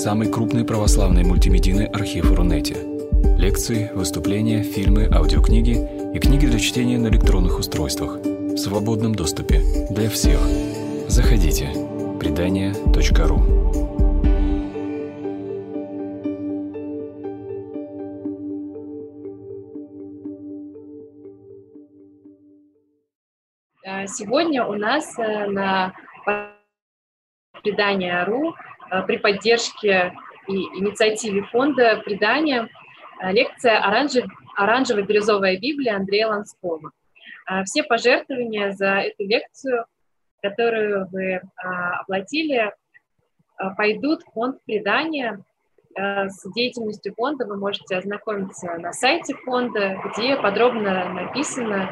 самый крупный православный мультимедийный архив Рунете. Лекции, выступления, фильмы, аудиокниги и книги для чтения на электронных устройствах в свободном доступе для всех. Заходите. Предания.ру Сегодня у нас э, на предания.ру э, при поддержке и инициативе фонда предания э, лекция «Оранжев, «Оранжево-бирюзовая Библия» Андрея Ланского. Все пожертвования за эту лекцию, которую вы оплатили, пойдут в фонд предания. С деятельностью фонда вы можете ознакомиться на сайте фонда, где подробно написано,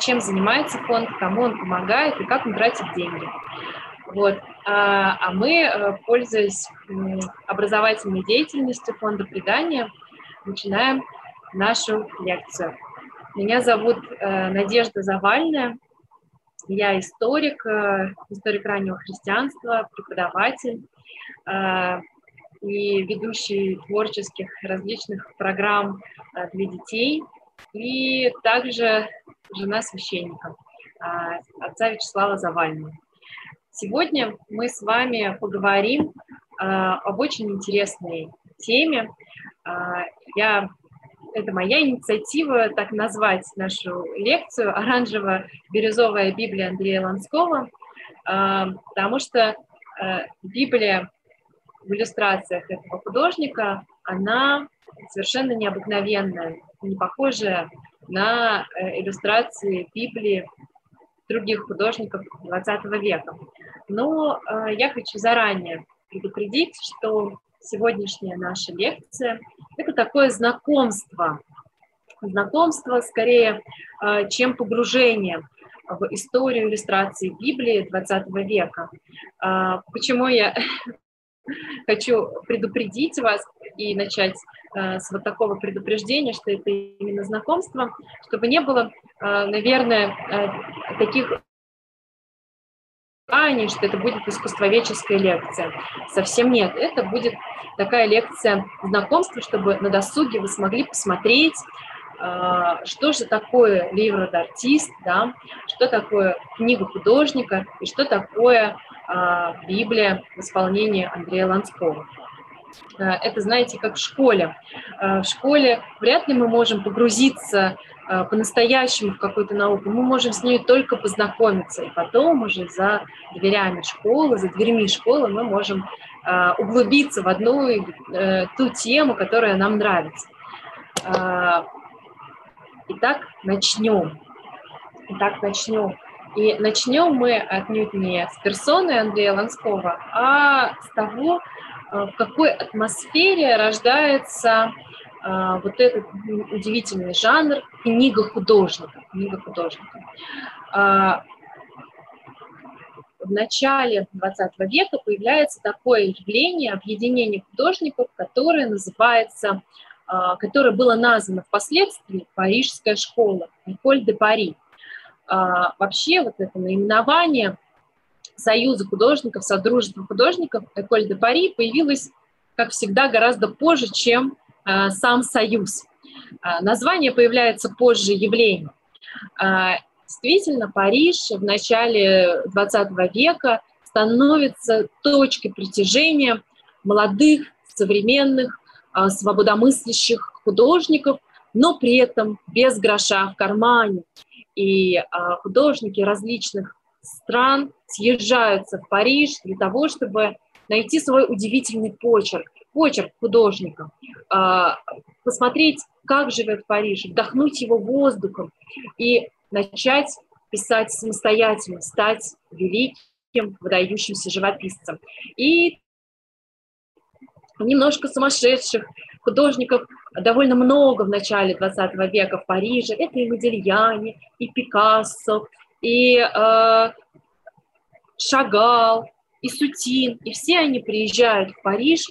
чем занимается фонд, кому он помогает и как он тратит деньги. Вот. А, а мы, э, пользуясь образовательной деятельностью фонда предания, начинаем нашу лекцию. Меня зовут э, Надежда Завальная. Я историк, э, историк раннего христианства, преподаватель и ведущий творческих различных программ для детей, и также жена священника, отца Вячеслава Завального. Сегодня мы с вами поговорим э, об очень интересной теме. Э, я, это моя инициатива так назвать нашу лекцию «Оранжево-бирюзовая Библия» Андрея Ланского, э, потому что Библия в иллюстрациях этого художника, она совершенно необыкновенная, не похожая на э, иллюстрации Библии других художников XX века. Но э, я хочу заранее предупредить, что сегодняшняя наша лекция – это такое знакомство. Знакомство скорее, э, чем погружение в историю иллюстрации Библии XX века. Э, почему я хочу предупредить вас и начать э, с вот такого предупреждения, что это именно знакомство, чтобы не было, э, наверное, э, таких ожиданий, что это будет искусствоведческая лекция. Совсем нет. Это будет такая лекция знакомства, чтобы на досуге вы смогли посмотреть, что же такое ливро артист, да, что такое книга художника и что такое а, Библия в исполнении Андрея Ланского. А, это, знаете, как в школе. А, в школе вряд ли мы можем погрузиться по-настоящему в какую-то науку, мы можем с ней только познакомиться, и потом уже за дверями школы, за дверьми школы мы можем углубиться в одну э, ту тему, которая нам нравится. Итак, начнем. Итак, начнем. И начнем мы отнюдь не с персоны Андрея Ланского, а с того, э, в какой атмосфере рождается э, вот этот удивительный жанр книга художника. Книга художника. А, в начале XX века появляется такое явление, объединение художников, которое называется, а, которое было названо впоследствии Парижская школа, Николь де Пари. А, вообще вот это наименование Союза художников, Содружества художников Эколь де Пари появилось, как всегда, гораздо позже, чем а, сам Союз. А, название появляется позже явления. А, действительно, Париж в начале 20 века становится точкой притяжения молодых, современных, а, свободомыслящих художников, но при этом без гроша в кармане, и художники различных стран съезжаются в Париж для того, чтобы найти свой удивительный почерк, почерк художника, а, посмотреть, как живет Париж, вдохнуть его воздухом и начать писать самостоятельно, стать великим, выдающимся живописцем. И немножко сумасшедших художников довольно много в начале 20 века в Париже. Это и Модельяне, и Пикассо, и э, Шагал, и Сутин, и все они приезжают в Париж,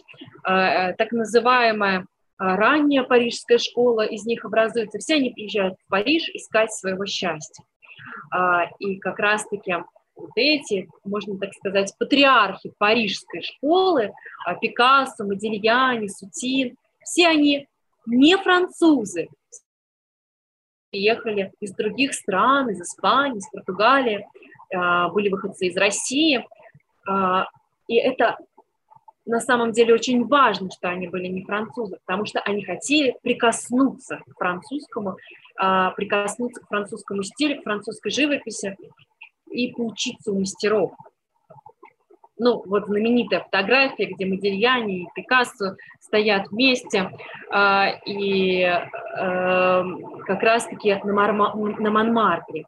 э, э так называемая э, ранняя парижская школа из них образуется, все они приезжают в Париж искать своего счастья. Э, и как раз-таки вот эти, можно так сказать, патриархи парижской школы, а, Пикассо, Модильяни, Сутин, все они не французы, приехали из других стран, из Испании, из Португалии, а, были выходцы из России. А, и это на самом деле очень важно, что они были не французы, потому что они хотели прикоснуться к французскому, а, прикоснуться к французскому стилю, к французской живописи и поучиться у мастеров. Ну, вот знаменитая фотография, где Модельяни и Пикассо стоят вместе, и как раз-таки на, Марма, на Монмартре.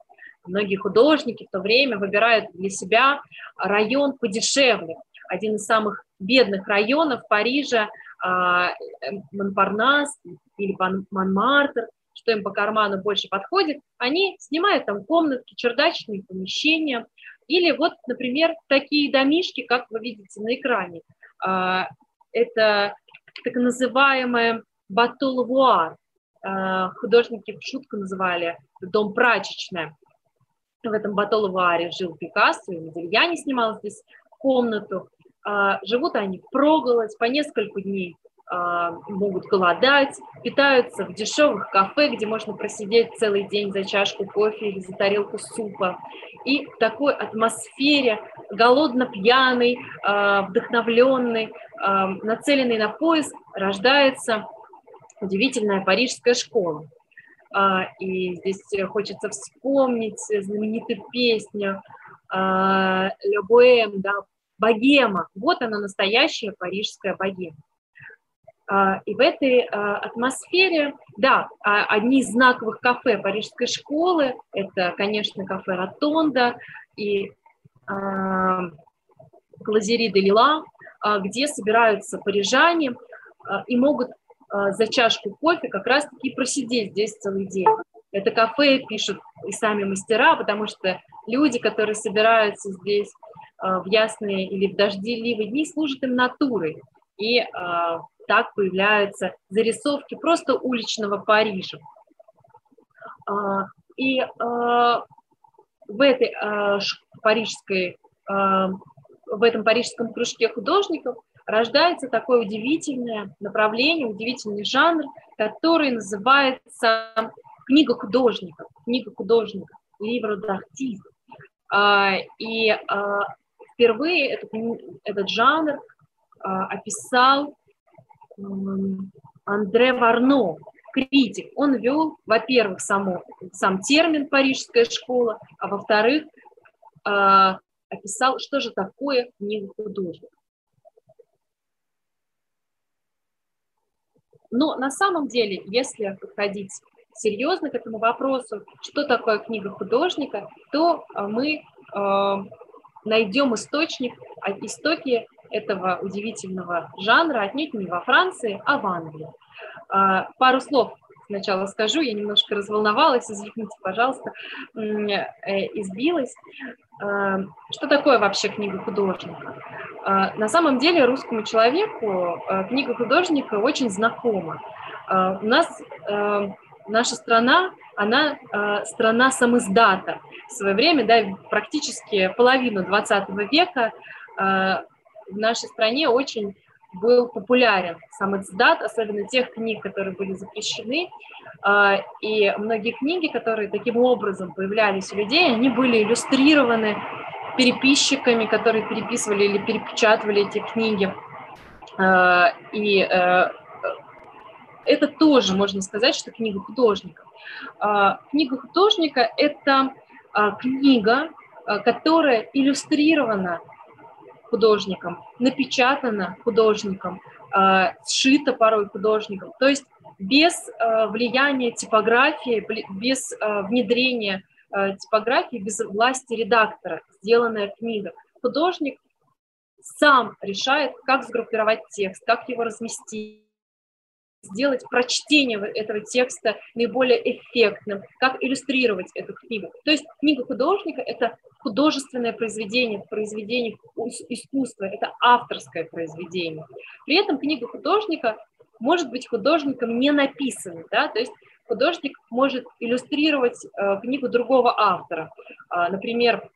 Многие художники в то время выбирают для себя район подешевле. Один из самых бедных районов Парижа, а, Монпарнас или Монмартр, что им по карману больше подходит, они снимают там комнатки, чердачные помещения, или вот, например, такие домишки, как вы видите на экране. А, это так называемое батулвуар. Художники в шутку называли дом прачечная в этом Батоловаре жил Пикассо, и Модельяне снимал здесь комнату. А, живут они впроголодь, по несколько дней могут голодать, питаются в дешевых кафе, где можно просидеть целый день за чашку кофе или за тарелку супа. И в такой атмосфере, голодно-пьяный, а, вдохновленный, нацеленный на поиск, рождается удивительная парижская школа. А, и здесь хочется вспомнить знаменитую песню «Le Bohème», да, «Богема». Вот она, настоящая парижская богема. А, и в этой а, атмосфере, да, одни из знаковых кафе парижской школы, это, конечно, кафе «Ротонда» и «Клазери де Лила», где собираются парижане и могут а, за чашку кофе как раз-таки просидеть здесь целый день. Это кафе пишут и сами мастера, потому что люди, которые собираются здесь а, в ясные или в дождливые дни, служат им натурой. И а, так появляются зарисовки просто уличного Парижа. И в этой парижской, в этом парижском кружке художников рождается такое удивительное направление, удивительный жанр, который называется книга художников, книга художников, livre d'artiste. А, и а, впервые этот, этот жанр а, описал Андре Варно, критик. Он вел, во-первых, само, сам термин «парижская школа», а во-вторых, описал, что же такое книга художника. Но на самом деле, если подходить серьезно к этому вопросу, что такое книга художника, то а, мы э, найдем источник, а истоки этого удивительного жанра отнюдь не во Франции, а в Англии. Э, пару слов сначала скажу, я немножко разволновалась, извините, пожалуйста, э, избилась. Э, что такое вообще книга художника? Э, на самом деле русскому человеку книга художника очень знакома. У нас наша страна, она страна самоиздата. В свое время, да, практически половину 20 века в нашей стране очень был популярен сам издат, особенно тех книг, которые были запрещены. А, и многие книги, которые таким образом появлялись у людей, они были иллюстрированы переписчиками, которые переписывали или перепечатывали эти книги. А, и э, это тоже можно сказать, что книга художника. А, книга художника – это книга, которая иллюстрирована художником, напечатано художником, э, сшито порой художником. То есть без э, влияния типографии, без э, внедрения типографии, без власти редактора сделанная книга. Художник сам решает, как сгруппировать текст, как его разместить сделать прочтение этого текста наиболее эффектным, как иллюстрировать эту книгу. То есть книга художника – это художественное произведение, произведение искусства, это авторское произведение. При этом книга художника может быть художником не написанной, да, то есть художник может иллюстрировать э, книгу другого автора. Э, например,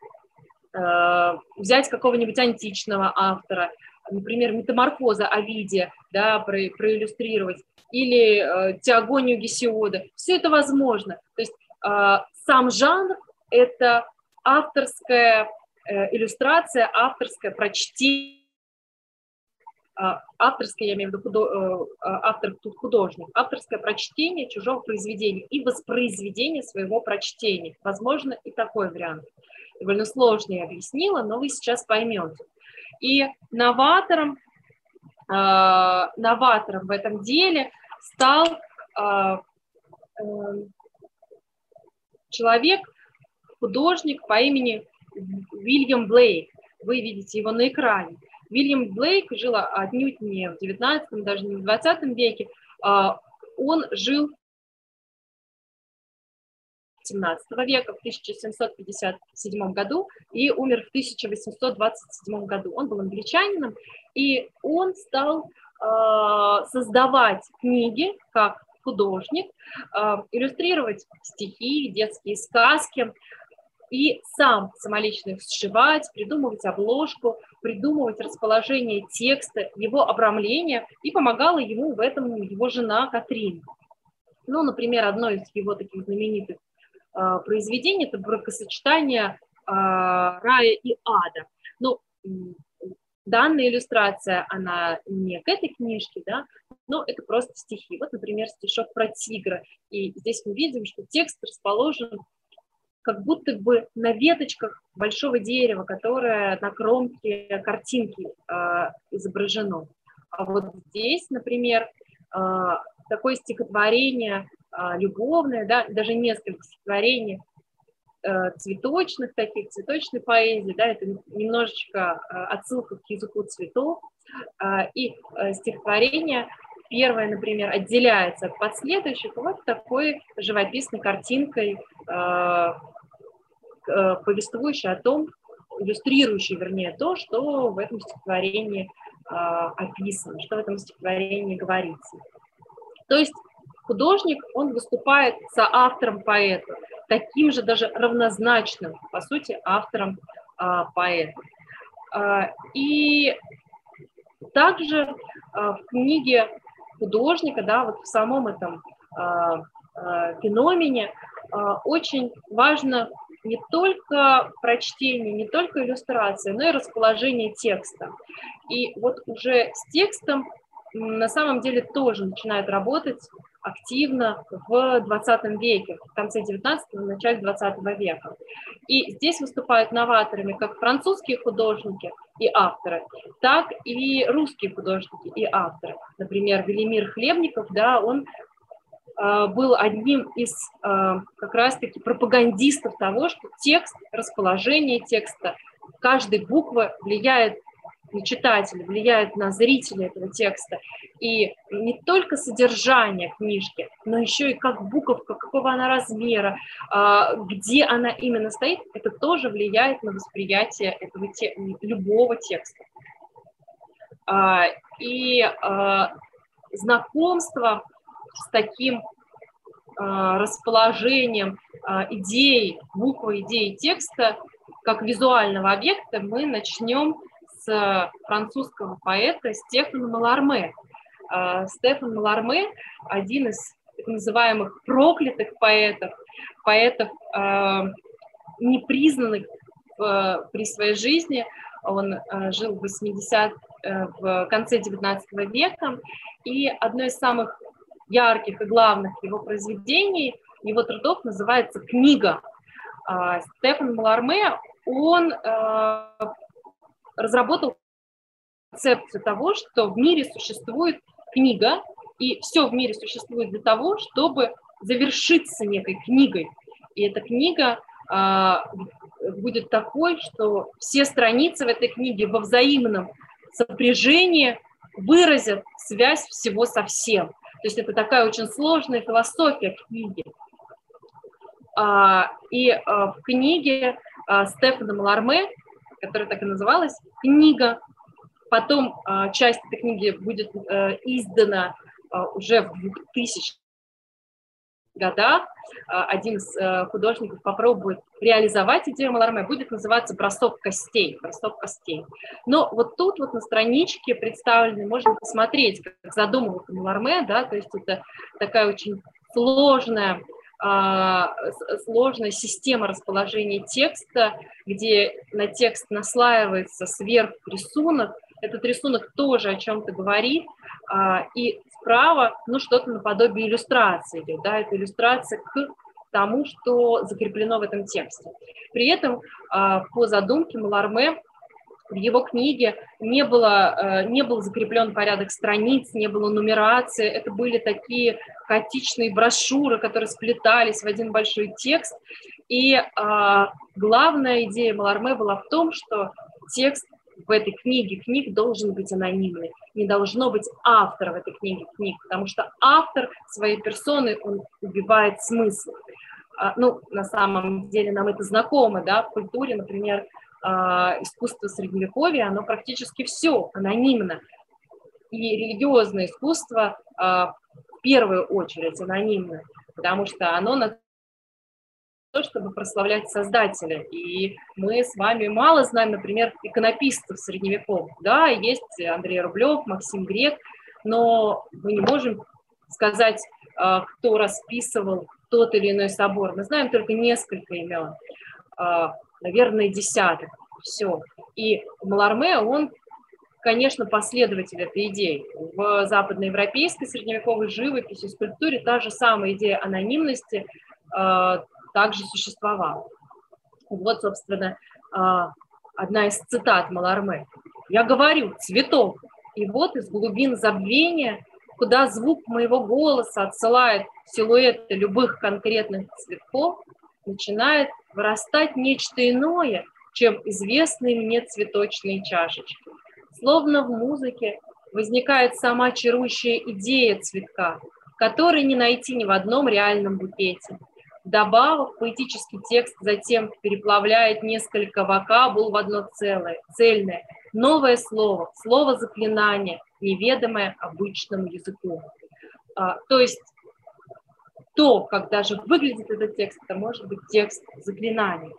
взять какого-нибудь античного автора, например, метаморфоза Овидия, да, про, проиллюстрировать, или э, Теогонию Гесиода. Все это возможно. То есть э, сам жанр – это авторская э, иллюстрация, авторское прочтение, авторское, я имею в виду худо, автор тут художник, авторское прочтение чужого произведения и воспроизведение своего прочтения. Возможно, и такой вариант. Довольно сложно я объяснила, но вы сейчас поймете. И новатором, новатором в этом деле стал э, э, человек, художник по имени Уильям Блейк. Вы видите его на экране. Уильям Блейк жил отнюдь не в 19 даже не в 20 веке. Он жил 17 века, в 1757 году, и умер в 1827 году. Он был англичанином, и он стал э, создавать книги как художник, э, иллюстрировать стихи, детские сказки, и сам самолично их сшивать, придумывать обложку, придумывать расположение текста, его обрамление, и помогала ему в этом его жена Катрин. Ну, например, одно из его таких знаменитых а, произведение, это бракосочетание а, рая и ада. Ну, данная иллюстрация, она не к этой книжке, да, но это просто стихи. Вот, например, стишок про тигра. И здесь мы видим, что текст расположен как будто бы на веточках большого дерева, которое на кромке картинки э, изображено. А вот здесь, например, э, такое стихотворение а, любовное, да, даже несколько стихотворений э, цветочных таких, цветочной поэзии, да, это немножечко э, отсылка к языку цветов, а, и э, стихотворение первое, например, отделяется от последующих вот такой живописной картинкой, повествующей о том, иллюстрирующей, вернее, то, что в этом стихотворении описано, что в этом стихотворении говорится. То есть художник, он выступает соавтором поэта, таким же даже равнозначным, по сути, автором а, поэта. А, и также а, в книге художника, да, вот в самом этом а, а, феномене а, очень важно не только прочтение, не только иллюстрация, но и расположение текста. И вот уже с текстом на самом деле тоже начинают работать активно в 20 веке, в конце 19-го, начале 20 века. И здесь выступают новаторами как французские художники и авторы, так и русские художники и авторы. Например, Велимир Хлебников, да, он э, был одним из э, как раз-таки пропагандистов того, что текст, расположение текста, каждой буквы влияет на читателя, влияет на зрителя этого текста. И не только содержание книжки, но еще и как буковка, какого она размера, а, где она именно стоит, это тоже влияет на восприятие этого те, любого текста. А, и а, знакомство с таким расположением идей, буквы идеи текста, как визуального объекта, мы начнем с французского поэта Стефана Маларме. А, Стефан Маларме – один из так называемых проклятых поэтов, поэтов а, непризнанных при своей жизни. Он жил в 80 э, в конце XIX века, и одно из самых ярких и главных его произведений, его трудов называется «Книга». Стефан Маларме, он разработал концепцию того, что в мире существует книга, и все в мире существует для того, чтобы завершиться некой книгой. И эта книга э, будет такой, что все страницы в этой книге во взаимном сопряжении выразят связь всего со всем. То есть это такая очень сложная философия книги. А, и а, в книге а, Стефана Маларме которая так и называлась, книга. Потом э, часть этой книги будет э, издана э, уже в 2000 годах один из художников попробует реализовать идею Маларме, будет называться «Бросок костей». Бросок костей. Но вот тут вот на страничке представлены, можно посмотреть, как задумывался Маларме, да, то есть это такая очень сложная а, сложная система расположения текста, где на текст наслаивается сверху рисунок. Этот рисунок тоже о чем-то говорит, а, и справа, ну, что-то наподобие иллюстрации да, это иллюстрация к тому, что закреплено в этом тексте. При этом а, по задумке Маларме в его книге не, было, э, не был закреплен порядок страниц, не было нумерации, это были такие хаотичные брошюры, которые сплетались в один большой текст. И а, главная идея Маларме была в том, что текст в этой книге книг должен быть анонимный. Не должно быть автора в этой книге книг, потому что автор своей персоны, он убивает смысл. А, ну, на самом деле нам это знакомо, да, в культуре, например, искусство средневековья, оно практически все анонимно. И религиозное искусство а, в первую очередь анонимно, потому что оно на то, чтобы прославлять Создателя. И мы с вами мало знаем, например, иконописцев средневековых. Да, есть Андрей Рублев, Максим Грек, но мы не можем сказать, а, кто расписывал тот или иной собор. Мы знаем только несколько имен наверное, десяток. Все. И Маларме, он, конечно, последователь этой идеи. В западноевропейской средневековой живописи, скульптуре та же самая идея анонимности э, также существовала. Вот, собственно, э, одна из цитат Маларме. «Я говорю, цветок, и вот из глубин забвения, куда звук моего голоса отсылает силуэты любых конкретных цветков, начинает вырастать нечто иное, чем известные мне цветочные чашечки. Словно в музыке возникает сама чарующая идея цветка, которой не найти ни в одном реальном букете. Вдобавок, поэтический текст затем переплавляет несколько вокабул в одно целое, цельное, новое слово, слово заклинания, неведомое обычному языку. А, то есть то, как даже выглядит этот текст, это может быть текст заклинаний.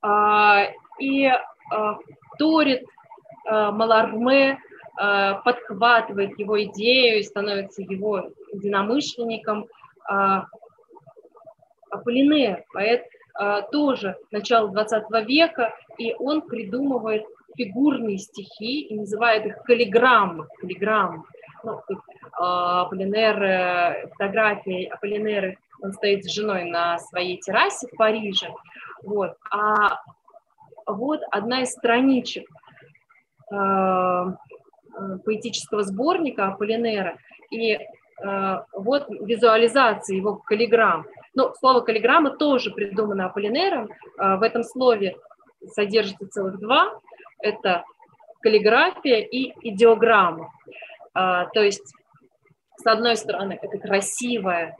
А, и а, Торит а, Маларме подхватывает его идею и становится его единомышленником. Аполлинер, поэт тоже начала 20 века, и он придумывает фигурные стихи и называет их каллиграммы. каллиграммы. Ну, Аполлинер, э, фотографии Аполлинеры, он стоит с женой на своей террасе в Париже. Вот. А вот одна из страничек э, э, поэтического сборника Аполлинера, и вот визуализация его каллиграмм. Но слово каллиграмма тоже придумано Аполлинером. В этом слове содержится целых два. Это каллиграфия и идеограмма. То есть с одной стороны, это красивое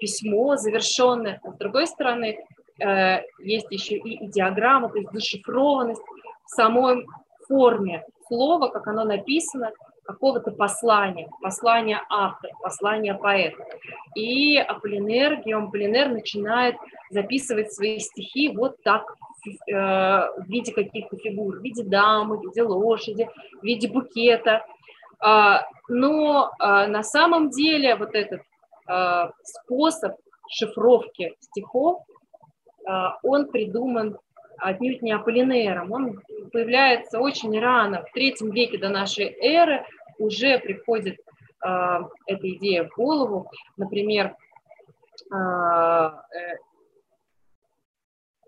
письмо, завершенное, а с другой стороны, э, есть еще и диаграмма, то есть зашифрованность в самой форме слова, как оно написано, какого-то послания, послания автора, послания поэта. И Аполлинер, Геом Аполлинер начинает записывать свои стихи вот так, э, в виде каких-то фигур, в виде дамы, в виде лошади, в виде букета. А, но а, на самом деле вот этот а, способ шифровки стихов, он придуман отнюдь не Аполлинером. Он появляется очень рано, в третьем веке до нашей эры уже приходит эта идея в голову. Например, э,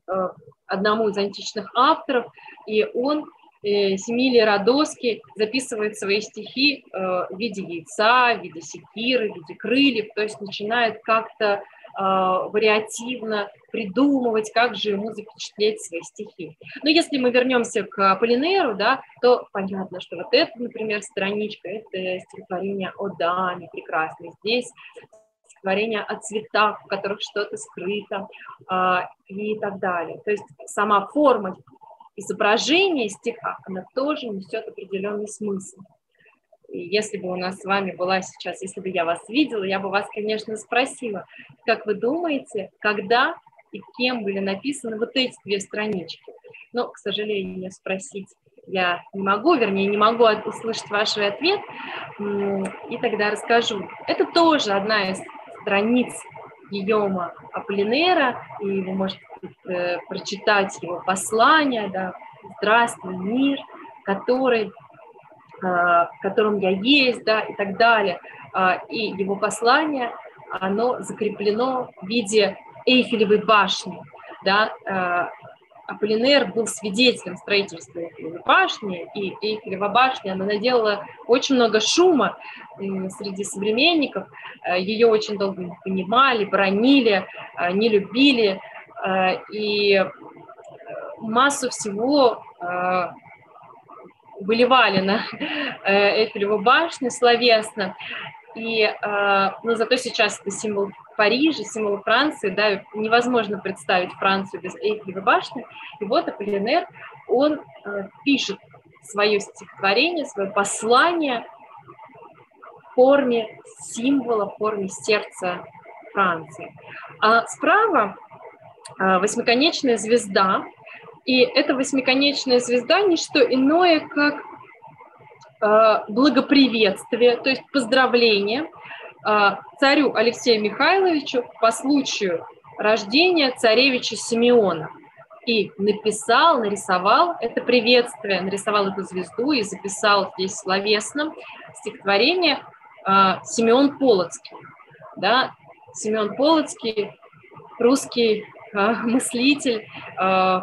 э, одному из античных авторов, и он Э, Семилий Радоский записывает свои стихи э, в виде яйца, в виде секиры, в виде крыльев, то есть начинает как-то э, вариативно придумывать, как же ему запечатлеть свои стихи. Но если мы вернемся к Аполлинеру, да, то понятно, что вот эта, например, страничка, это стихотворение о даме прекрасное. Здесь стихотворение о цветах, в которых что-то скрыто и так далее. То есть сама форма изображение стиха, она тоже несет определенный смысл. если бы у нас с вами была сейчас, если бы я вас видела, я бы вас, конечно, спросила, как вы думаете, когда и кем были написаны вот эти две странички? Но, к сожалению, спросить я не могу, вернее, не могу услышать ваш ответ, и тогда расскажу. Это тоже одна из страниц Гийома Аполлинера, и вы можете э, прочитать его послание, да, «Здравствуй, мир», который в котором я есть, да, и так далее. А, и его послание, оно закреплено в виде Эйфелевой башни, да, а, Аполлинер был свидетелем строительства Эйфелевой башни, и Эйфелева башня, она наделала очень много шума среди современников, а, ее очень долго не понимали, бронили, не любили, и массу всего выливали на э, Эйфелеву башню словесно. И, э, но ну, зато сейчас это символ Парижа, символ Франции, да, невозможно представить Францию без Эйфелевой башни. И вот Аполлинер, он э, пишет свое стихотворение, свое послание в форме символа, в форме сердца Франции. А справа восьмиконечная звезда, и эта восьмиконечная звезда не что иное, как э, благоприветствие, то есть поздравление э, царю Алексею Михайловичу по случаю рождения царевича Симеона. И написал, нарисовал это приветствие, нарисовал эту звезду и записал здесь словесно стихотворение э, Симеон Полоцкий. Да? Семен Полоцкий, русский э, мыслитель, э,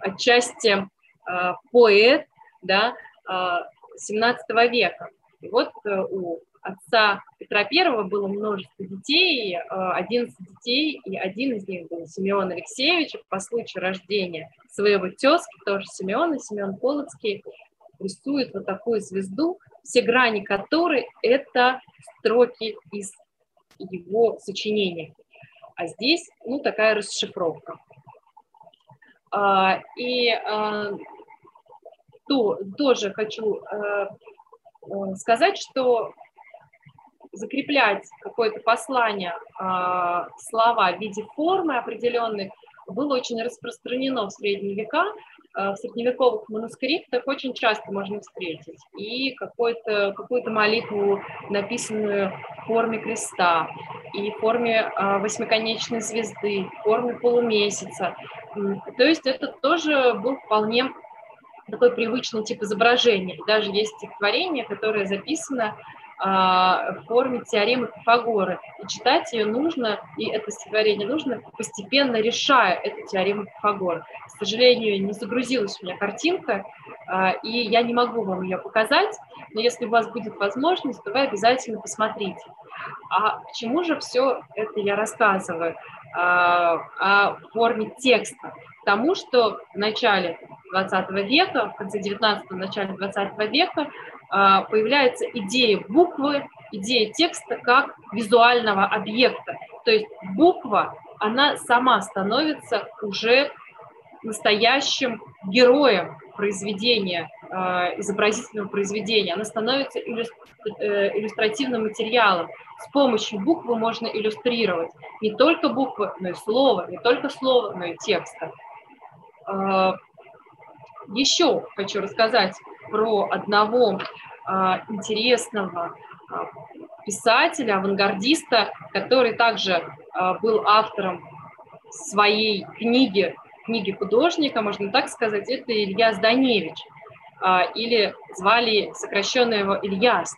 отчасти э, поэт да, э, 17 века. И вот э, у отца Петра I было множество детей, 11 э, детей, и один из них был Симеон Алексеевич, по случаю рождения своего тезки, тоже Симеона, Семен Полоцкий, рисует вот такую звезду, все грани которой – это строки из его сочинения. А здесь, ну, такая расшифровка. А, и а, то, тоже хочу э, сказать, что закреплять какое-то послание, а, слова в виде формы определенной было очень распространено в средние века, в средневековых манускриптах очень часто можно встретить. И какую-то какую молитву, написанную в форме креста, и форме восьмиконечной звезды, форме полумесяца. То есть это тоже был вполне такой привычный тип изображения. Даже есть стихотворение, которое записано а, в форме теоремы Пифагора. И читать ее нужно, и это стихотворение нужно, постепенно решая эту теорему Пифагора. К сожалению, не загрузилась у меня картинка, а, и я не могу вам ее показать, но если у вас будет возможность, то вы обязательно посмотрите. А к чему же все это я рассказываю? А, о форме текста. Тому, что в начале 20 века, в конце 19-го, начале 20 века а, появляется идея буквы, идея текста как визуального объекта. То есть буква, она сама становится уже настоящим героем произведения, э, изобразительного произведения. Она становится э, иллюстративным материалом. С помощью буквы можно иллюстрировать не только буквы, но и слово, не только слово, но и текста. Еще хочу рассказать про одного интересного писателя, авангардиста, который также был автором своей книги книги художника, можно так сказать, это Илья Зданевич, а, или звали сокращенно его Ильяс.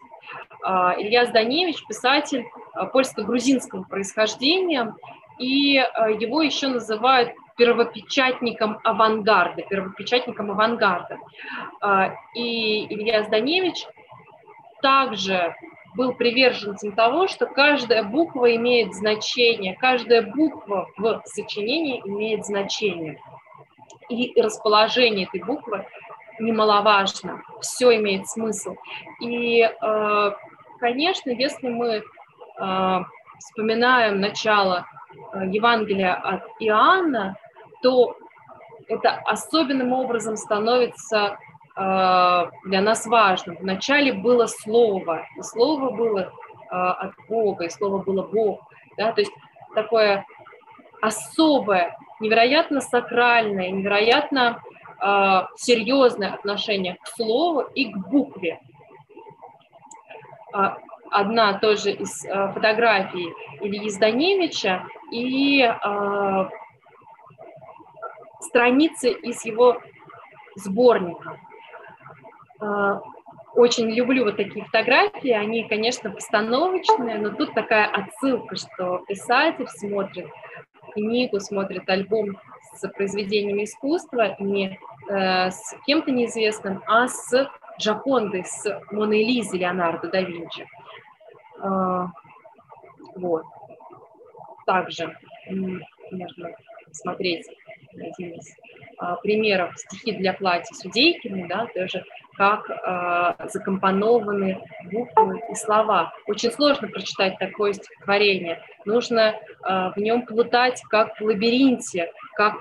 А, Илья Зданевич – писатель а, польско-грузинского происхождения, и его еще называют первопечатником авангарда, первопечатником авангарда. И Илья Зданевич также был приверженцем того, что каждая буква имеет значение, каждая буква в сочинении имеет значение. И расположение этой буквы немаловажно, все имеет смысл. И, э, конечно, если мы э, вспоминаем начало Евангелия от Иоанна, то это особенным образом становится для нас важным. Вначале было слово, и слово было от Бога, и слово было Бог. Да? То есть такое особое, невероятно сакральное, невероятно серьезное отношение к слову и к букве одна тоже из э, фотографий Ильи Зданевича и э, страницы из его сборника. Э, очень люблю вот такие фотографии, они, конечно, постановочные, но тут такая отсылка, что писатель смотрит книгу, смотрит альбом с произведениями искусства не э, с кем-то неизвестным, а с Джакондой, с Моной Лизой Леонардо да Винчи. А, вот. Также можно смотреть один из а, примеров стихи для платья Судейкины, да, тоже как э, закомпонованы буквы и слова. Очень сложно прочитать такое стихотворение. Нужно э, в нем плутать, как в лабиринте, как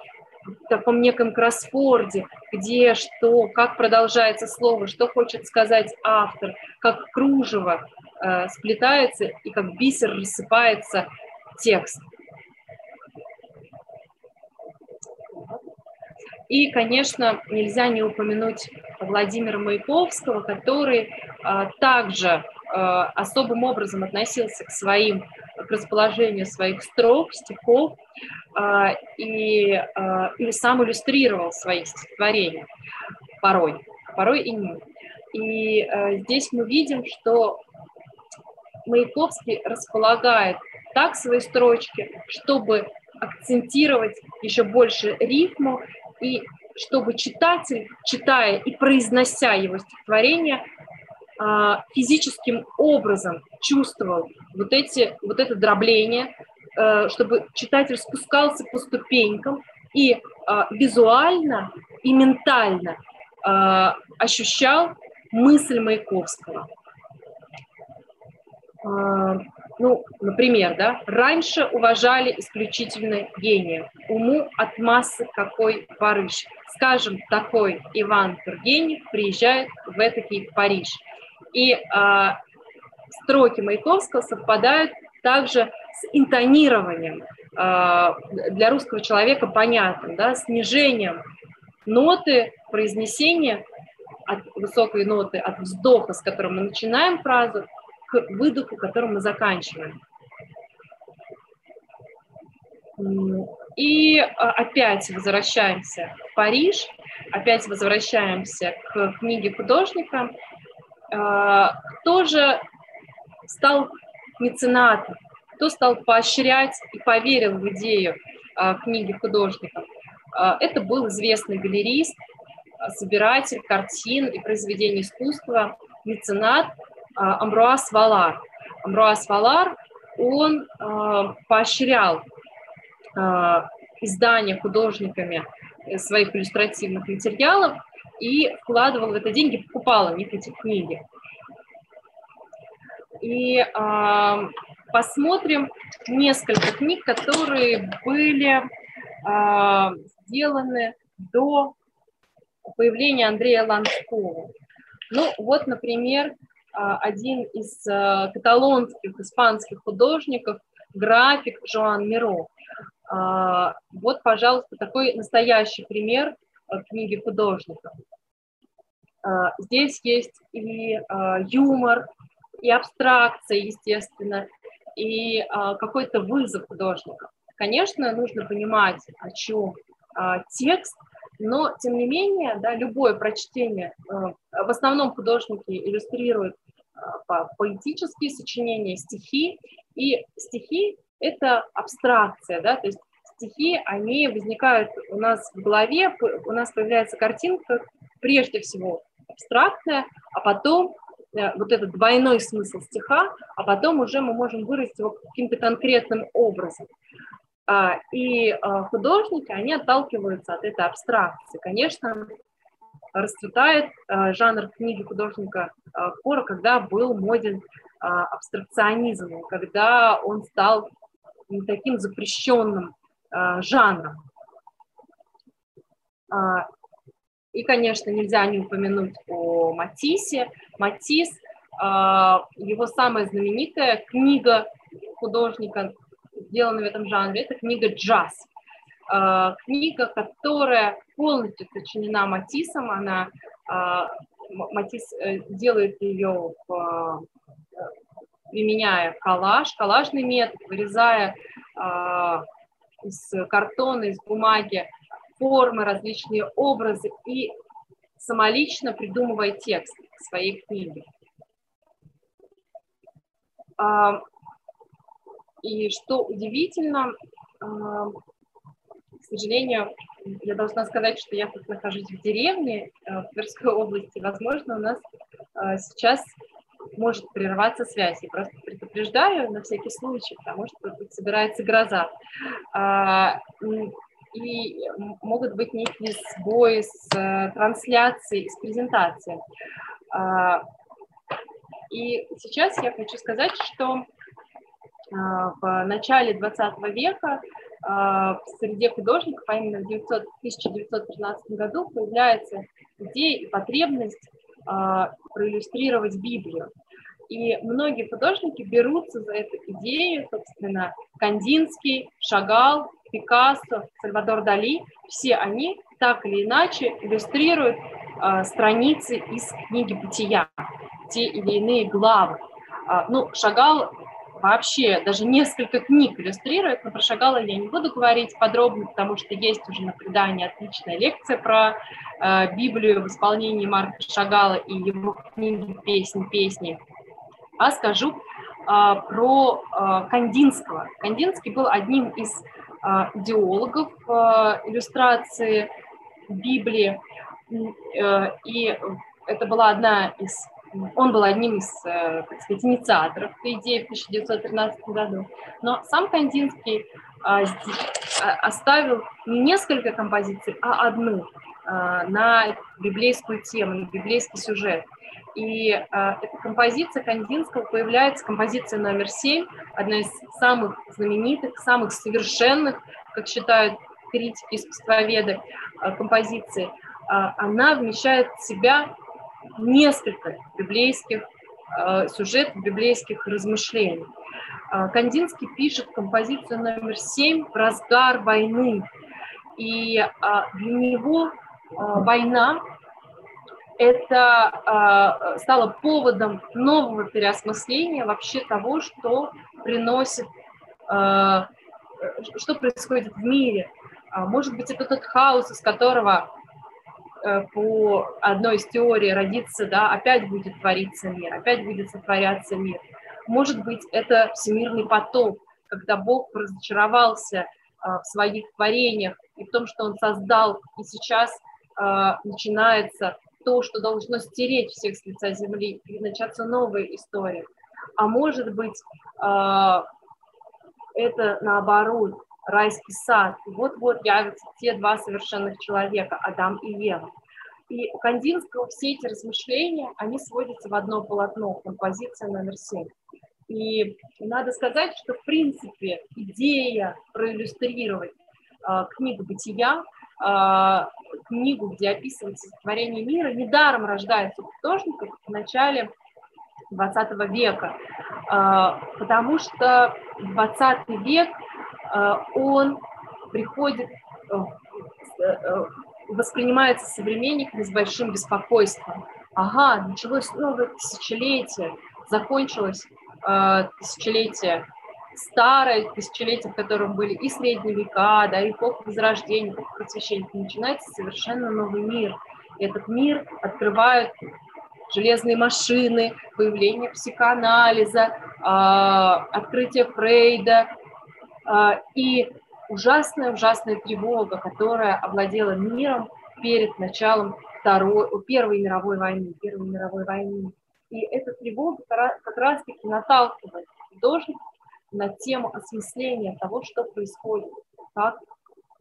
в таком неком кроссфорде, где что, как продолжается слово, что хочет сказать автор, как кружево э, сплетается и как бисер рассыпается текст. И, конечно, нельзя не упомянуть Владимира Маяковского, который э, также э, особым образом относился к своим к расположению своих строк, стихов, э, и, э, и сам иллюстрировал свои стихотворения порой, порой и нет. И э, здесь мы видим, что Маяковский располагает так свои строчки, чтобы акцентировать еще больше рифму и чтобы читатель, читая и произнося его стихотворение, а, физическим образом чувствовал вот, эти, вот это дробление, э, чтобы читатель спускался по ступенькам и а, визуально и ментально а, ощущал мысль Маяковского. Ну, например, да, раньше уважали исключительно гения, уму от массы какой барыш. Скажем, такой Иван Тургенев приезжает в этакий Париж. И а, строки Маяковского совпадают также с интонированием а, для русского человека понятным, да, снижением ноты произнесения от высокой ноты, от вздоха, с которым мы начинаем фразу, к выдоху, которым мы заканчиваем. И а, опять возвращаемся в Париж, опять возвращаемся к книге художника, а, кто же стал меценатом, кто стал поощрять и поверил в идею а, книги художника. Это был известный галерист, собиратель картин и произведений искусства, меценат Амбруас Валар. Амбруас Валар, он поощрял издание художниками своих иллюстративных материалов и вкладывала в это деньги, покупала у них эти книги. И э, посмотрим несколько книг, которые были э, сделаны до появления Андрея Ланского. Ну, вот, например, один из каталонских, испанских художников, график Жоан Миро. Вот, пожалуйста, такой настоящий пример книги художника. А, здесь есть и а, юмор, и абстракция, естественно, и а, какой-то вызов художника. Конечно, нужно понимать, о чем текст, но, тем не менее, да, любое прочтение, в основном художники иллюстрируют поэтические сочинения, стихи, и стихи – это абстракция, да, то есть стихи, они возникают у нас в голове, у нас появляется картинка, прежде всего абстрактная, а потом э, вот этот двойной смысл стиха, а потом уже мы можем выразить его каким-то конкретным образом. А, и а, художники, они отталкиваются от этой абстракции. Конечно, расцветает а, жанр книги художника Кора, когда был моден абстракционизм, когда он стал таким запрещенным жанром. И, конечно, нельзя не упомянуть о Матиссе. Матис, его самая знаменитая книга художника, сделанная в этом жанре, это книга «Джаз». Книга, которая полностью сочинена Матисом, она Матис э, делает ее, в, э, применяя коллаж, коллажный метод, вырезая из картона, из бумаги формы, различные образы и самолично придумывая текст своей книги. И что удивительно, к сожалению, я должна сказать, что я тут нахожусь в деревне э, в Тверской области. Возможно, у нас э, сейчас может прерваться связь. Я просто предупреждаю на всякий случай, потому что тут собирается гроза. А, и могут быть некие сбои с э, трансляцией, с презентацией. А, и сейчас я хочу сказать, что в начале 20 века в среде художников, а именно в 1913 году, появляется идея и потребность а, проиллюстрировать Библию. И многие художники берутся за эту идею, собственно, Кандинский, Шагал, Пикассо, Сальвадор Дали, все они так или иначе иллюстрируют э, страницы из книги «Бытия», те или иные главы. Э, ну, Шагал вообще даже несколько книг иллюстрирует, но про Шагала я не буду говорить подробно, потому что есть уже на предании отличная лекция про э, Библию в исполнении Марка Шагала и его книги «Песни, песни», а скажу э, про э, Кандинского. Кандинский был одним из э, идеологов э, иллюстрации Библии, э, и это была одна из он был одним из, э, так сказать, инициаторов этой идеи в 1913 году. Но сам Кандинский а, а, оставил не несколько композиций, а одну а, на библейскую тему, на библейский сюжет. И эта композиция Кандинского появляется, композиция номер семь, одна из самых знаменитых, самых совершенных, как считают критики, искусствоведы, э, композиций. Э, она вмещает в себя несколько библейских э, сюжетов, библейских размышлений. Э, Кандинский пишет композицию номер семь в разгар войны. И э, для него война это стало поводом нового переосмысления вообще того, что приносит, что происходит в мире. Может быть, это тот хаос, из которого по одной из теорий родиться, да, опять будет твориться мир, опять будет сотворяться мир. Может быть, это всемирный поток, когда Бог разочаровался э, в своих творениях и в том, что Он создал, и сейчас э, начинается то, что должно стереть всех с лица земли, и начаться новая история. А может быть, это наоборот, райский сад. Вот-вот явятся те два совершенных человека, Адам и Ева. И у Кандинского все эти размышления, они сводятся в одно полотно, композиция номер семь. И надо сказать, что, в принципе, идея проиллюстрировать э, книгу «Бытия», э, книгу, где описывается творение мира, недаром рождается у художников в начале 20 века, э, потому что 20 век он приходит, э, э, воспринимается современниками с большим беспокойством. Ага, началось новое тысячелетие, закончилось тысячелетие старое тысячелетие, в котором были и средние века, да, и эпоха Возрождения, эпоха Просвещения, начинается совершенно новый мир. И этот мир открывают железные машины, появление психоанализа, открытие Фрейда, и ужасная-ужасная тревога, которая овладела миром перед началом Второй, Первой мировой войны, Первой мировой войны. И эта тревога как раз-таки наталкивает художников на тему осмысления того, что происходит, как,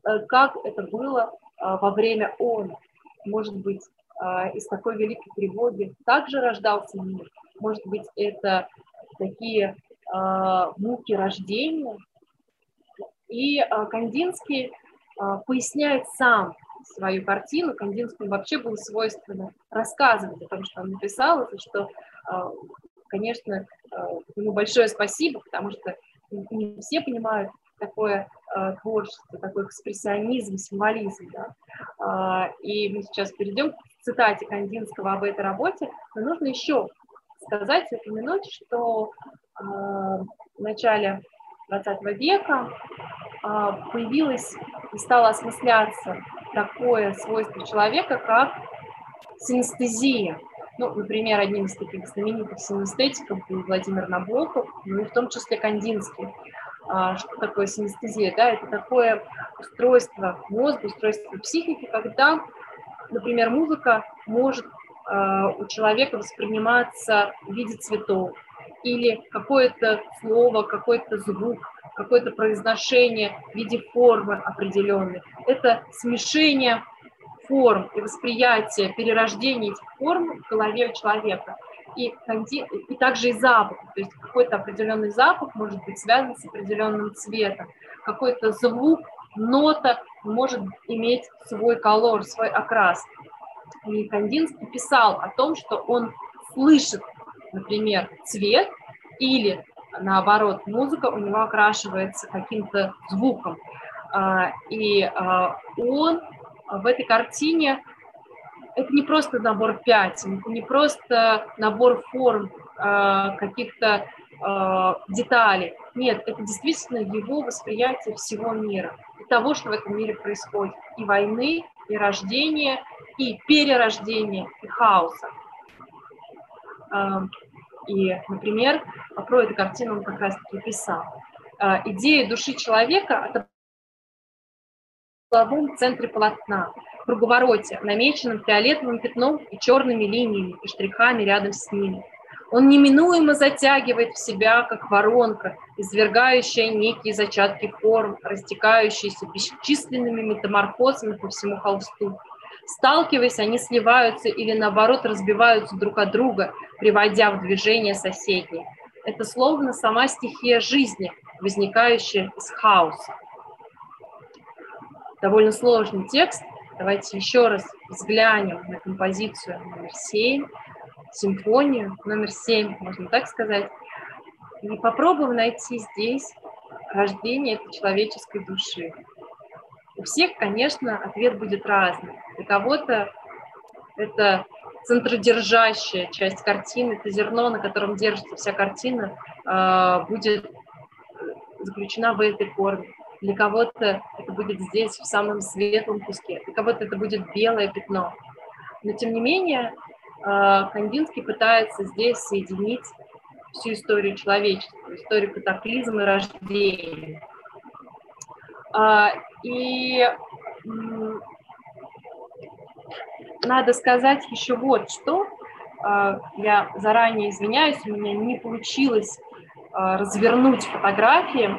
э, как это было а, во время ООН. Может быть, а, из такой великой тревоги также рождался мир. Может быть, это такие муки рождения, и а, Кандинский а, поясняет сам, свою картину, Кандинскому вообще было свойственно рассказывать о том, что он написал, и что, конечно, ему большое спасибо, потому что не все понимают такое творчество, такой экспрессионизм, символизм. Да? И мы сейчас перейдем к цитате Кандинского об этой работе, но нужно еще сказать, упомянуть, что в начале 20 века а, появилось и стало осмысляться такое свойство человека, как синестезия. Ну, например, одним из таких знаменитых синестетиков был Владимир Набоков, ну и в том числе Кандинский. А, что такое синестезия? Да, это такое устройство мозга, устройство психики, когда, например, музыка может а, у человека восприниматься в виде цветов, или какое-то слово, какой-то звук, какое-то произношение в виде формы определенной. Это смешение форм и восприятие, перерождение этих форм в голове человека. И, и также и запах, то есть какой-то определенный запах может быть связан с определенным цветом, какой-то звук, нота может иметь свой колор, свой окрас. И Кандинский писал о том, что он слышит например, цвет, или наоборот, музыка у него окрашивается каким-то звуком. А, и а, он в этой картине это не просто набор пятен, не просто набор форм а, каких-то деталей. Нет, это действительно его восприятие всего мира и того, что в этом мире происходит. И войны, и рождения, и перерождения, и хаоса. И, например, про эту картину он как раз-таки писал. А, идея души человека в угловом центре полотна, в круговороте, намеченном фиолетовым пятном и черными линиями и штрихами рядом с ним. Он неминуемо затягивает в себя, как воронка, извергающая некие зачатки форм, растекающиеся бесчисленными метаморфозами по всему холсту. Сталкиваясь, они сливаются или наоборот разбиваются друг от друга, приводя в движение соседние. Это словно сама стихия жизни, возникающая из хаоса. Довольно сложный текст. Давайте еще раз взглянем на композицию номер 7, симфонию номер 7, можно так сказать, и попробуем найти здесь рождение этой человеческой души. У всех, конечно, ответ будет разный. Для кого-то это центродержащая часть картины, это зерно, на котором держится вся картина, а, будет заключена в этой форме. Для кого-то это будет здесь, в самом светлом куске, для кого-то это будет белое пятно. Но, тем не менее, а, Кандинский пытается здесь соединить всю историю человечества, историю катаклизма и рождения. А, и надо сказать еще вот что. А, я заранее извиняюсь, у меня не получилось а, развернуть фотографии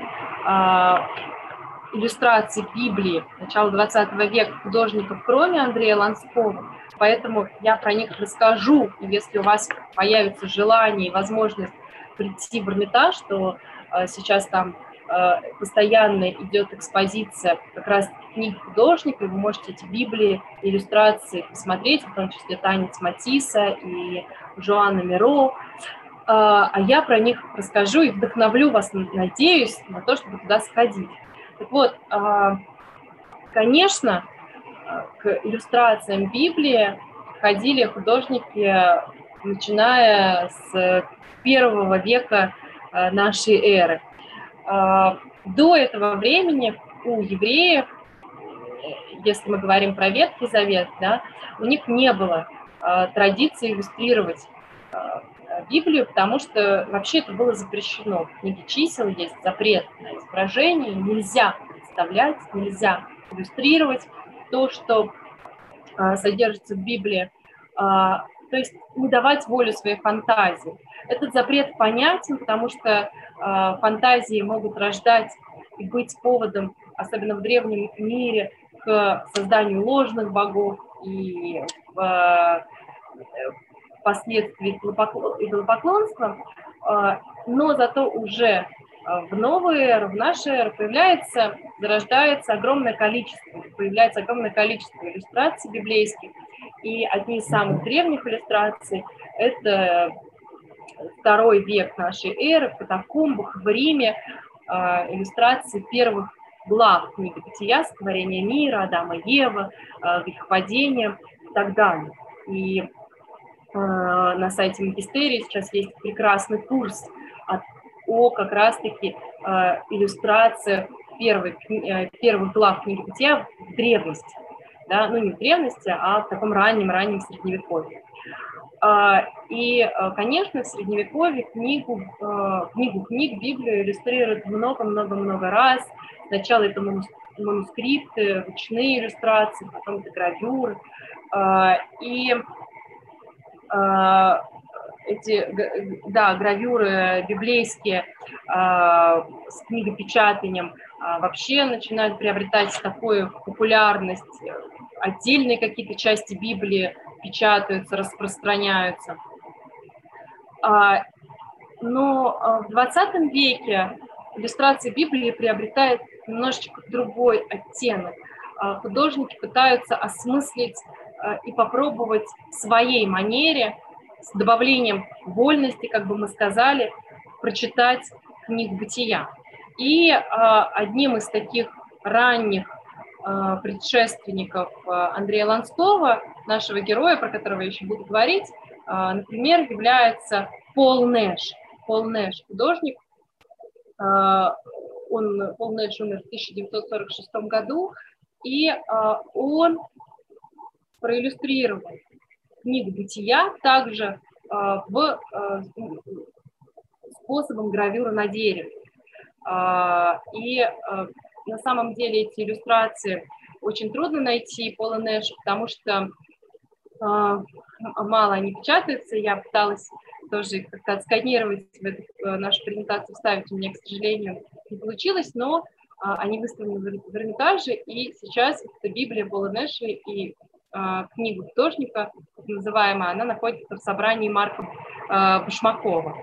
иллюстрации Библии начала 20 века художников, кроме Андрея Ланского. Поэтому я про них расскажу. И если у вас появится желание и возможность прийти в Эрмитаж, то сейчас там постоянно идет экспозиция как раз книг художника, вы можете эти Библии, иллюстрации посмотреть, в том числе «Танец Матисса» и Жоанна Миро, э, а я про них расскажу и вдохновлю вас, надеюсь, на то, чтобы туда сходить. Так вот, э, конечно, к иллюстрациям Библии ходили художники, начиная с первого века нашей эры – а, до этого времени у евреев, если мы говорим про Ветхий Завет, да, у них не было а, традиции иллюстрировать а, Библию, потому что вообще это было запрещено. В книге чисел есть запрет на изображение, нельзя представлять, нельзя иллюстрировать то, что содержится в Библии. То есть не давать волю своей фантазии. Этот запрет понятен, потому что э, фантазии могут рождать и быть поводом, особенно в древнем мире, к созданию ложных богов и э, впоследствии идолопоклонства, э, но зато уже в новую эру, в нашу эру появляется, зарождается огромное количество, появляется огромное количество иллюстраций библейских, и одни из самых древних иллюстраций – это второй век нашей эры, в катакомбах в Риме, иллюстрации первых глав книги «Бытия», «Сотворение мира», «Адама и Ева», а, «Грехопадение» и так далее. И а, на сайте Магистерии сейчас есть прекрасный курс о как раз-таки иллюстрациях первых, э, первых глав книги «Бытия» в древности. Да? Ну, не в древности, а в таком раннем-раннем средневековье. И, конечно, в Средневековье книгу, книгу книг, Библию иллюстрируют много-много-много раз. Сначала это манускрипты, ручные иллюстрации, потом это гравюры. И эти, да, гравюры библейские с книгопечатанием вообще начинают приобретать такую популярность. Отдельные какие-то части Библии печатаются, распространяются. А, но а, в 20 веке иллюстрация Библии приобретает немножечко другой оттенок. А, художники пытаются осмыслить и попробовать в своей манере, с добавлением вольности, как бы мы сказали, прочитать книгу бытия. И одним из таких ранних предшественников Андрея Ланского, нашего героя, про которого я еще буду говорить, например, является Пол Нэш. Пол Нэш, художник. Он, Пол Нэш умер в 1946 году, и он проиллюстрировал книгу «Бытия» также в способом гравюры на дереве. И на самом деле эти иллюстрации очень трудно найти Пола Нэша, потому что мало они печатаются. Я пыталась тоже как-то отсканировать в эту э, нашу презентацию, вставить, у меня, к сожалению, не получилось, но э, они выставлены в Эрмитаже, и сейчас это Библия Пола Нэша и э, книга художника, так называемая, она находится в собрании Марка э, Башмакова.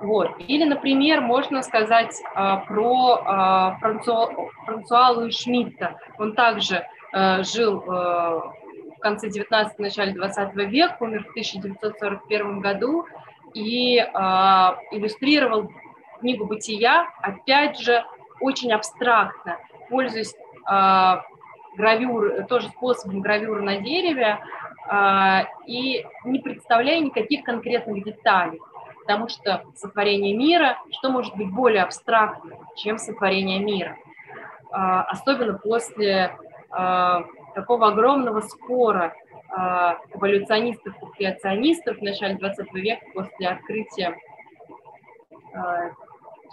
Вот. Или, например, можно сказать а, про а, Франсуа, Франсуа Луи Шмидта. Он также а, жил а, в конце 19 начале 20 века, умер в 1941 году и а, иллюстрировал книгу «Бытия», опять же, очень абстрактно, пользуясь а, гравюр, тоже способом гравюры на дереве а, и не представляя никаких конкретных деталей потому что сотворение мира, что может быть более абстрактным, чем сотворение мира? А, особенно после а, такого огромного спора эволюционистов и креационистов в начале 20 века после открытия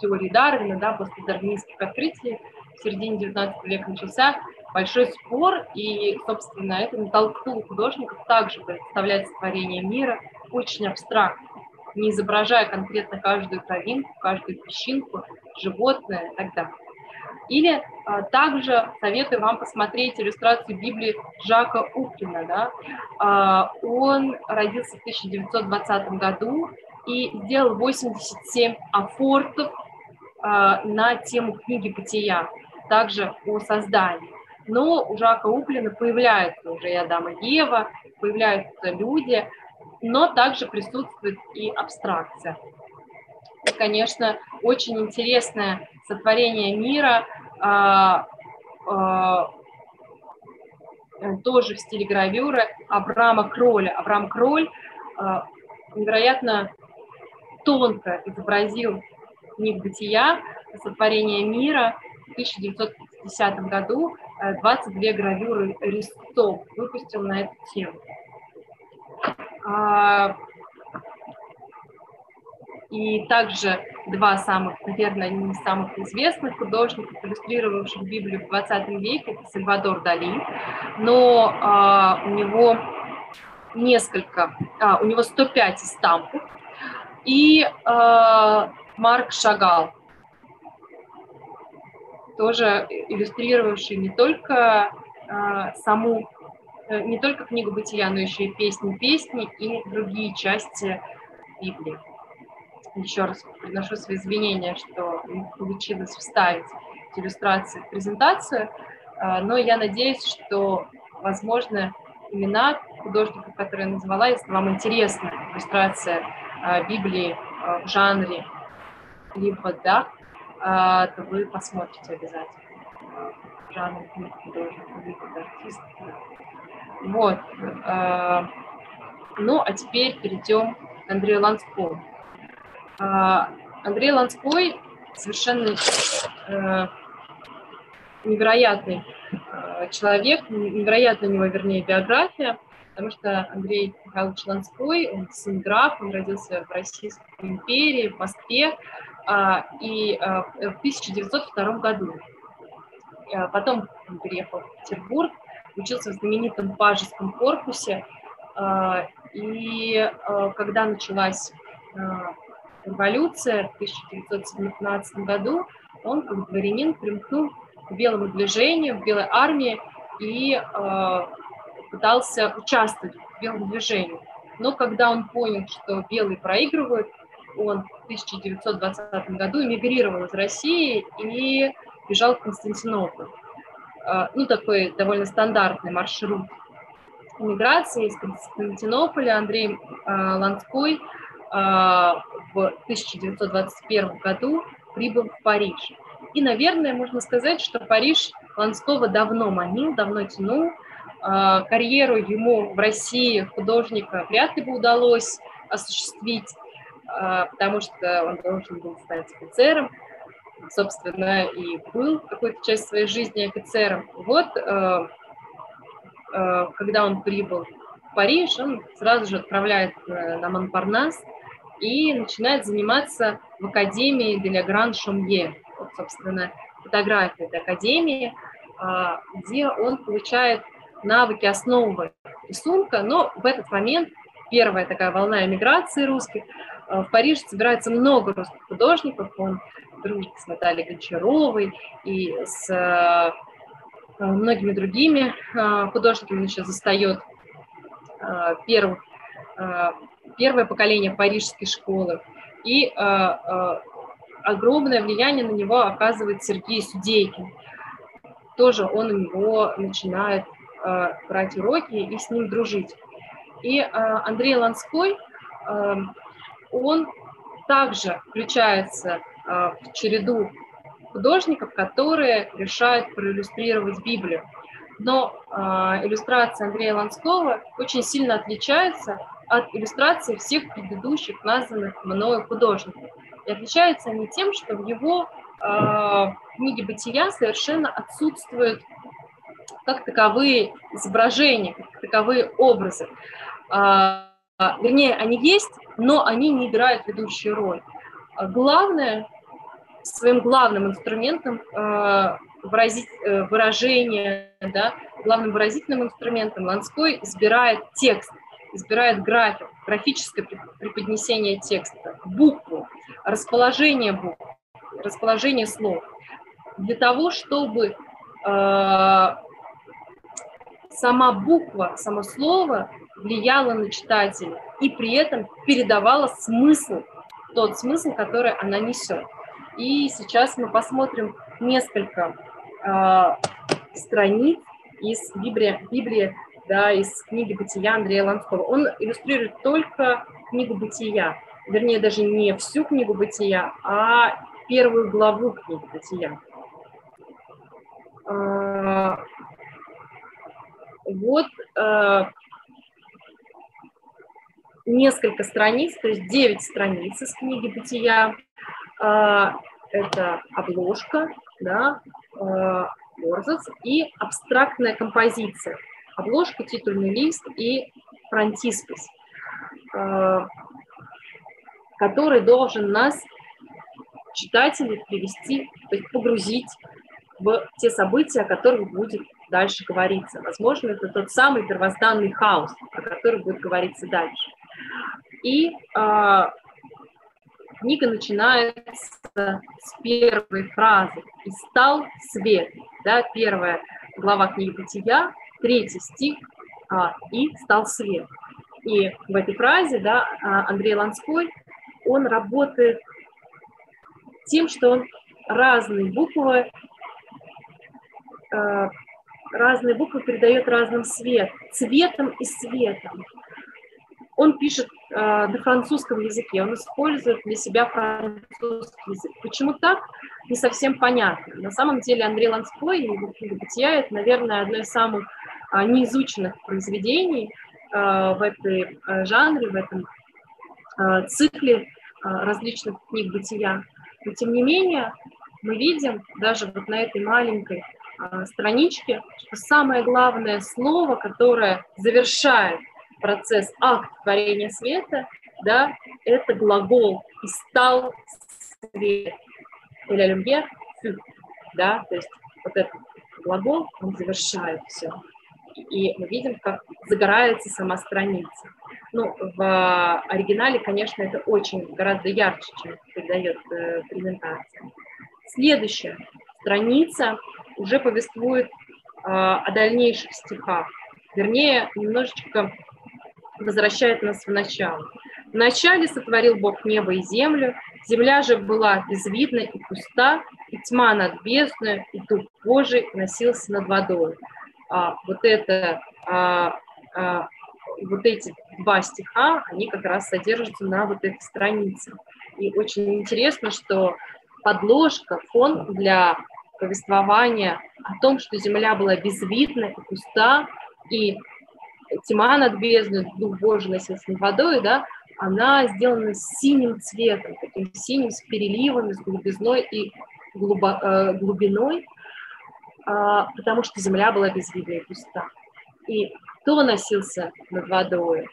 теории Дарвина, да, после дарвинистских открытий в середине 19 века начался большой спор, и, собственно, это натолкнуло художников также представлять сотворение мира очень абстрактно не изображая конкретно каждую травинку, каждую песчинку, животное и так далее. Или а, также советую вам посмотреть иллюстрацию Библии Жака Укина. Да? А, он родился в 1920 году и сделал 87 афортов на тему книги «Бытия», также о создании. Но у Жака Уклина появляются уже и Адам и Ева, появляются люди, но также присутствует и абстракция. И, конечно, очень интересное сотворение мира, а, а, тоже в стиле гравюры Абрама Кроля. Абрам Кроль невероятно тонко изобразил книг бытия, сотворение мира в 1950 году 22 гравюры резцов выпустил на эту тему. А, и также два самых, наверное, не самых известных художников, иллюстрировавших Библию в 20 веке, это Сальвадор Дали, но а, у него несколько, а, у него 105 стампов, и а, Марк Шагал, тоже иллюстрировавший не только а, саму Э, не только книгу бытия, но еще и песни песни и другие части Библии. Еще раз приношу свои извинения, что не получилось вставить иллюстрации в презентацию, но я надеюсь, что, возможно, имена художников, которые я назвала, если вам интересна иллюстрация Библии в жанре либо да, то вы посмотрите обязательно жанр художник, либо артист. Вот. Ну, а теперь перейдем к Андрею Ланскому. Андрей Ланской совершенно э, невероятный э, человек, невероятная у него, вернее, биография, потому что Андрей Михайлович Ланской, он сын граф, он родился в Российской империи, в Москве, э, и э, в 1902 году. Э, потом он переехал в Петербург, учился в знаменитом пажеском корпусе, и когда началась революция в 1917 году, он как дворянин примкнул к белому движению, к белой армии и пытался участвовать в белом движении. Но когда он понял, что белые проигрывают, он в 1920 году эмигрировал из России и бежал в Константинополь. А, ну, такой довольно стандартный маршрут миграции из Константинополя Андрей а, Ланской а, в 1921 году прибыл в Париж. И, наверное, можно сказать, что Париж Ланского давно манил, давно тянул. Карьеру ему в России художника вряд ли бы удалось осуществить, потому что он должен был стать офицером собственно, и был какую-то часть своей жизни офицером. Вот, э, э, когда он прибыл в Париж, он сразу же отправляет на Монпарнас и начинает заниматься в Академии Деля Гран Шомье. Вот, собственно, фотография этой Академии, где он получает навыки основы рисунка, но в этот момент первая такая волна эмиграции русских, в Париж собирается много русских художников, он дружит с Натальей Гончаровой и с э, многими другими э, художниками. Он еще застает э, первых, первое поколение парижской школы. И огромное влияние на него оказывает Сергей Судейкин. Тоже он у него начинает брать уроки и с ним дружить. И Андрей Ланской, он также включается Э, в череду художников, которые решают проиллюстрировать Библию. Но э, иллюстрация Андрея Ланского очень сильно отличается от иллюстрации всех предыдущих названных мною художников. И отличаются они тем, что в его э, книге «Бытия» совершенно отсутствуют как таковые изображения, как таковые образы. Э, вернее, они есть, но они не играют ведущую роль. Главное, своим главным инструментом э, выразить, э, выражения, да, главным выразительным инструментом Ланской избирает текст, избирает график, графическое преподнесение текста, букву, расположение букв, расположение слов. Для того, чтобы э, сама буква, само слово влияло на читателя и при этом передавало смысл, тот смысл, который она несет. И сейчас мы посмотрим несколько э, страниц из Библии, Библии, да, из книги «Бытия» Андрея Ланского. Он иллюстрирует только книгу «Бытия», вернее, даже не всю книгу «Бытия», а первую главу книги «Бытия». Э, вот э, несколько страниц, то есть 9 страниц из книги «Бытия», а, это обложка, да, а, и абстрактная композиция. Обложка, титульный лист и фронтиспис, а, который должен нас, читателей, привести, то есть погрузить в те события, о которых будет дальше говориться. Возможно, это тот самый первозданный хаос, о котором будет говориться дальше. И Книга начинается с первой фразы «И стал свет». Да, первая глава книги «Бытия», третий стих а, «И стал свет». И в этой фразе да, а, Андрей Ланской, он работает тем, что он разные буквы, э, разные буквы передает разным свет, цветом и светом. Он пишет э, на французском языке, он использует для себя французский язык. Почему так, не совсем понятно. На самом деле Андрей Ланской и его книга «Бытия» — это, наверное, одно из самых э, неизученных произведений э, в этой э, жанре, в этом э, цикле э, различных книг «Бытия». Но, тем не менее, мы видим даже вот на этой маленькой э, страничке, что самое главное слово, которое завершает процесс акт творения света, да, это глагол «и стал свет» или «люмьер да, то есть вот этот глагол, он завершает все. И мы видим, как загорается сама страница. Ну, в оригинале, конечно, это очень гораздо ярче, чем передает э, презентация. Следующая страница уже повествует э, о дальнейших стихах. Вернее, немножечко возвращает нас в начало. В начале сотворил Бог небо и землю, земля же была безвидна и пуста, и тьма над бездной, и дух Божий носился над водой. А, вот это а, а, вот эти два стиха, они как раз содержатся на вот этой странице. И очень интересно, что подложка, фон для повествования о том, что земля была безвидна и пуста, и тьма над бездной, Дух Божий носился над водой, да, она сделана синим цветом, таким синим, с переливами, с глубизной и глубо, э, глубиной, э, потому что земля была безвидна и пуста. И кто носился над водой?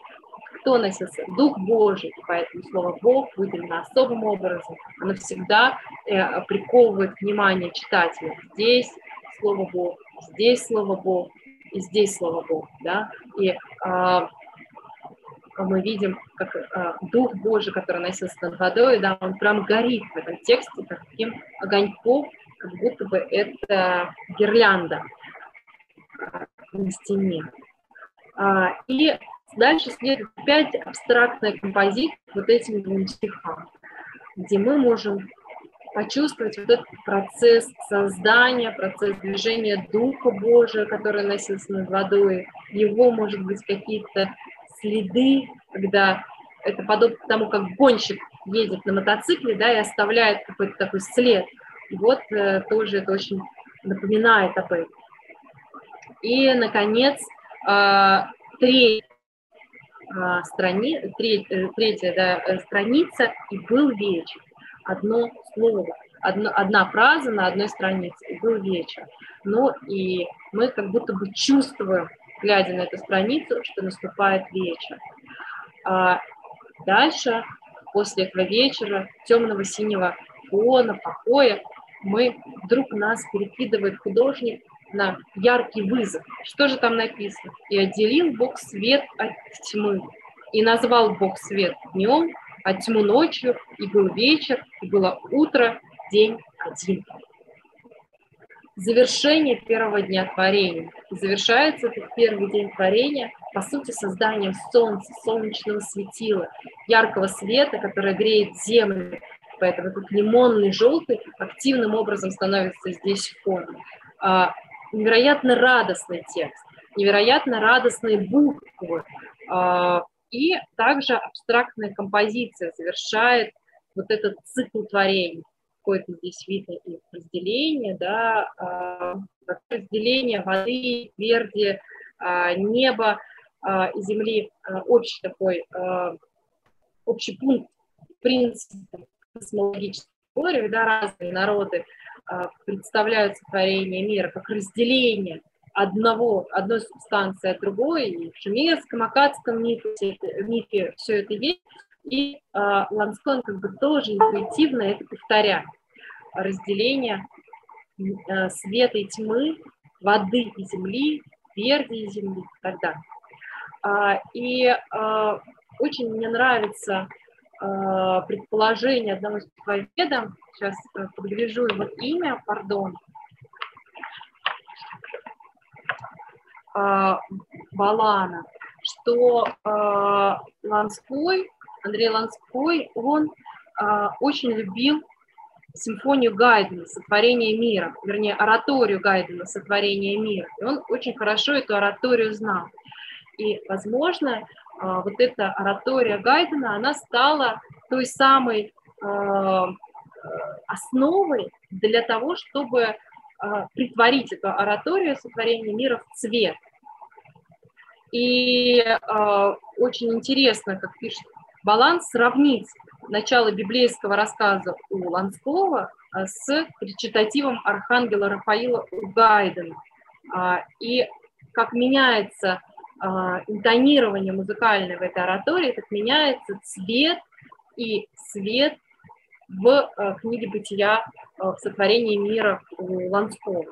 Кто носился? Дух Божий. Поэтому слово Бог выделено особым образом. Оно всегда э, приковывает внимание читателя. Здесь слово Бог, здесь слово Бог, и здесь слово Бог. Да? И а, мы видим, как а, Дух Божий, который носился над водой, да, он прям горит в этом тексте таким огоньком, как будто бы это гирлянда а, на стене. А, и дальше следует опять абстрактная композиция вот этим двум стихам, где мы можем почувствовать вот этот процесс создания, процесс движения Духа Божия, который носился над водой, его, может быть, какие-то следы, когда это подобно тому, как гонщик едет на мотоцикле, да, и оставляет какой-то такой след. И вот э, тоже это очень напоминает об этом. И, наконец, э, треть, э, страни, треть, э, третья да, э, страница «И был вечер». Одно слово, одно, одна фраза на одной странице «И был вечер». Ну и мы как будто бы чувствуем, глядя на эту страницу, что наступает вечер. А дальше, после этого вечера, темного синего фона, покоя, мы вдруг нас перекидывает художник на яркий вызов. Что же там написано? «И отделил Бог свет от тьмы, и назвал Бог свет днем, а тьму ночью, и был вечер, и было утро, день один». Завершение первого дня творения. завершается этот первый день творения, по сути, созданием солнца, солнечного светила, яркого света, которое греет землю. Поэтому этот лимонный желтый активным образом становится здесь фоном. А, невероятно радостный текст, невероятно радостные буквы. А, и также абстрактная композиция завершает вот этот цикл творений. Какое-то здесь видно и разделение, да, а, разделение воды, тверди, а, неба и земли, общий такой, общий пункт, в принципе, космологической теории, да, разные народы а, представляют сотворение мира как разделение одного, одной субстанции от другой. И в шумерском, акадском мифе, мифе все это есть. И э, Ланскон как бы тоже интуитивно это повторяет. Разделение э, света и тьмы, воды и земли, тверди и земли и так далее. А, и а, очень мне нравится Э, предположение одного стиховеда, сейчас э, подгляжу его имя, пардон, э, Балана, что Ланской Андрей Ланской, он а, очень любил симфонию Гайдена «Сотворение мира», вернее, ораторию Гайдена «Сотворение мира». И он очень хорошо эту ораторию знал. И, возможно, а, вот эта оратория Гайдена, она стала той самой а, основой для того, чтобы притворить эту ораторию сотворения мира в цвет. И очень интересно, как пишет Баланс, сравнить начало библейского рассказа у Ланского а, с речитативом Архангела Рафаила у Гайдена. А, и как меняется а, интонирование музыкальное в этой оратории, так меняется цвет и свет в книге «Бытия» в сотворении мира Ланского.